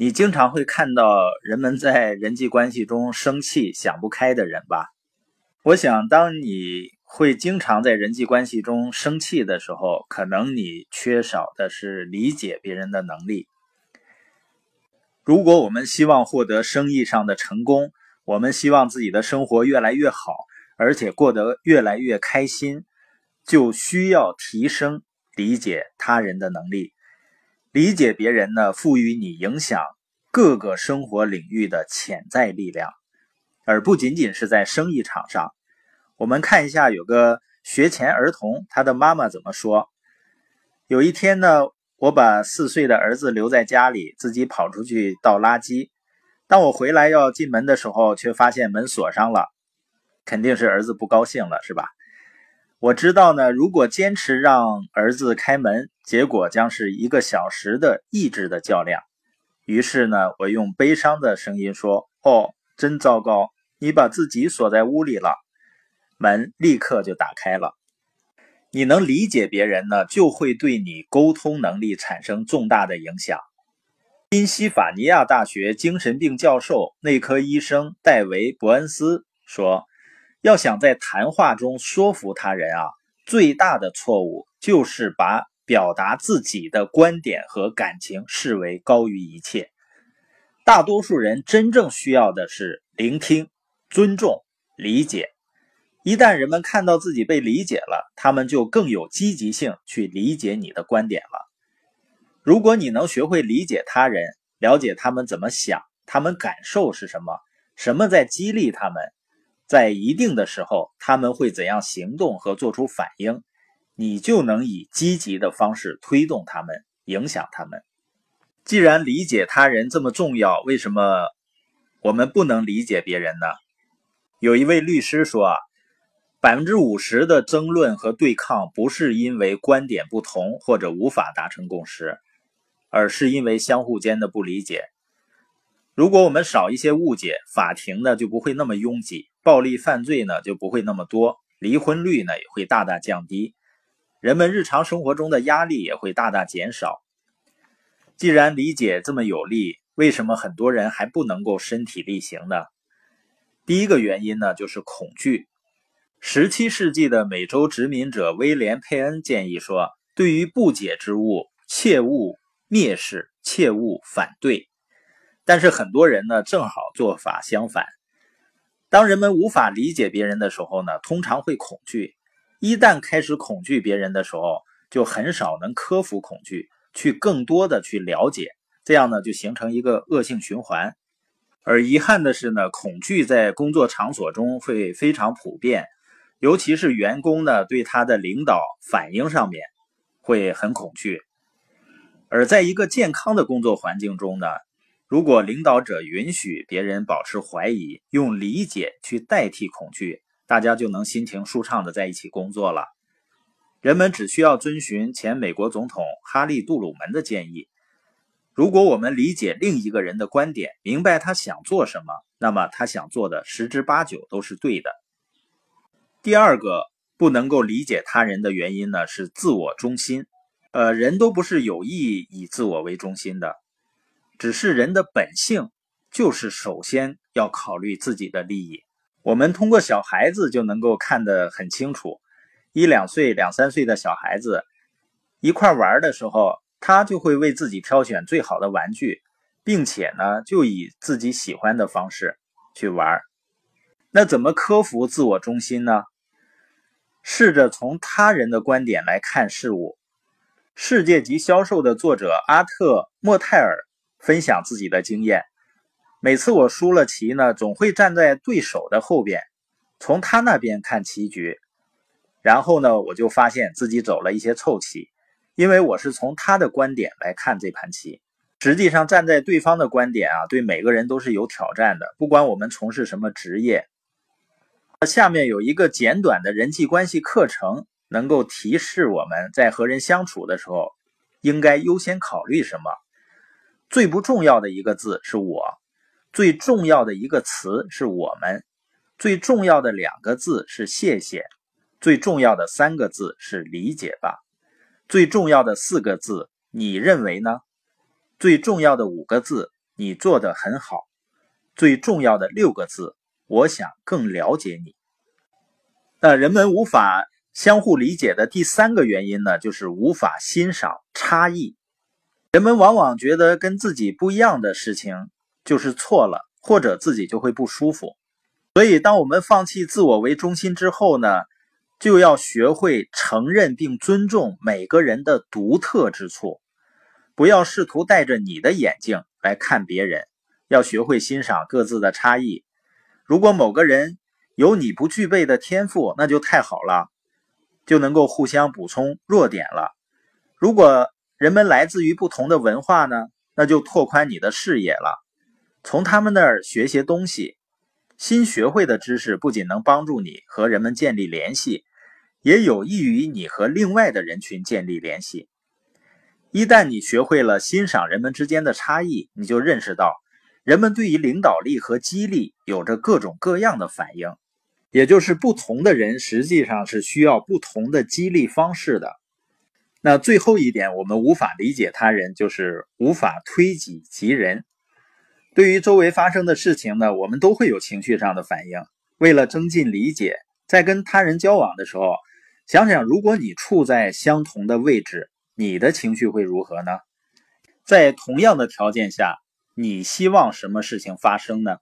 你经常会看到人们在人际关系中生气、想不开的人吧？我想，当你会经常在人际关系中生气的时候，可能你缺少的是理解别人的能力。如果我们希望获得生意上的成功，我们希望自己的生活越来越好，而且过得越来越开心，就需要提升理解他人的能力。理解别人呢，赋予你影响各个生活领域的潜在力量，而不仅仅是在生意场上。我们看一下，有个学前儿童，他的妈妈怎么说？有一天呢，我把四岁的儿子留在家里，自己跑出去倒垃圾。当我回来要进门的时候，却发现门锁上了，肯定是儿子不高兴了，是吧？我知道呢，如果坚持让儿子开门，结果将是一个小时的意志的较量。于是呢，我用悲伤的声音说：“哦，真糟糕，你把自己锁在屋里了。”门立刻就打开了。你能理解别人呢，就会对你沟通能力产生重大的影响。宾夕法尼亚大学精神病教授、内科医生戴维·伯恩斯说。要想在谈话中说服他人啊，最大的错误就是把表达自己的观点和感情视为高于一切。大多数人真正需要的是聆听、尊重、理解。一旦人们看到自己被理解了，他们就更有积极性去理解你的观点了。如果你能学会理解他人，了解他们怎么想，他们感受是什么，什么在激励他们。在一定的时候，他们会怎样行动和做出反应，你就能以积极的方式推动他们，影响他们。既然理解他人这么重要，为什么我们不能理解别人呢？有一位律师说啊，百分之五十的争论和对抗不是因为观点不同或者无法达成共识，而是因为相互间的不理解。如果我们少一些误解，法庭呢就不会那么拥挤。暴力犯罪呢就不会那么多，离婚率呢也会大大降低，人们日常生活中的压力也会大大减少。既然理解这么有利，为什么很多人还不能够身体力行呢？第一个原因呢就是恐惧。十七世纪的美洲殖民者威廉·佩恩建议说：“对于不解之物，切勿蔑视，切勿反对。”但是很多人呢正好做法相反。当人们无法理解别人的时候呢，通常会恐惧。一旦开始恐惧别人的时候，就很少能克服恐惧，去更多的去了解。这样呢，就形成一个恶性循环。而遗憾的是呢，恐惧在工作场所中会非常普遍，尤其是员工呢对他的领导反应上面会很恐惧。而在一个健康的工作环境中呢。如果领导者允许别人保持怀疑，用理解去代替恐惧，大家就能心情舒畅的在一起工作了。人们只需要遵循前美国总统哈利·杜鲁门的建议：如果我们理解另一个人的观点，明白他想做什么，那么他想做的十之八九都是对的。第二个不能够理解他人的原因呢，是自我中心。呃，人都不是有意以自我为中心的。只是人的本性就是首先要考虑自己的利益。我们通过小孩子就能够看得很清楚，一两岁、两三岁的小孩子一块玩的时候，他就会为自己挑选最好的玩具，并且呢，就以自己喜欢的方式去玩。那怎么克服自我中心呢？试着从他人的观点来看事物。世界级销售的作者阿特·莫泰尔。分享自己的经验。每次我输了棋呢，总会站在对手的后边，从他那边看棋局。然后呢，我就发现自己走了一些臭棋，因为我是从他的观点来看这盘棋。实际上，站在对方的观点啊，对每个人都是有挑战的。不管我们从事什么职业，下面有一个简短的人际关系课程，能够提示我们在和人相处的时候，应该优先考虑什么。最不重要的一个字是我，最重要的一个词是我们，最重要的两个字是谢谢，最重要的三个字是理解吧，最重要的四个字你认为呢？最重要的五个字你做的很好。最重要的六个字，我想更了解你。那人们无法相互理解的第三个原因呢，就是无法欣赏差异。人们往往觉得跟自己不一样的事情就是错了，或者自己就会不舒服。所以，当我们放弃自我为中心之后呢，就要学会承认并尊重每个人的独特之处，不要试图戴着你的眼镜来看别人，要学会欣赏各自的差异。如果某个人有你不具备的天赋，那就太好了，就能够互相补充弱点了。如果人们来自于不同的文化呢，那就拓宽你的视野了，从他们那儿学些东西。新学会的知识不仅能帮助你和人们建立联系，也有益于你和另外的人群建立联系。一旦你学会了欣赏人们之间的差异，你就认识到，人们对于领导力和激励有着各种各样的反应，也就是不同的人实际上是需要不同的激励方式的。那最后一点，我们无法理解他人，就是无法推己及人。对于周围发生的事情呢，我们都会有情绪上的反应。为了增进理解，在跟他人交往的时候，想想如果你处在相同的位置，你的情绪会如何呢？在同样的条件下，你希望什么事情发生呢？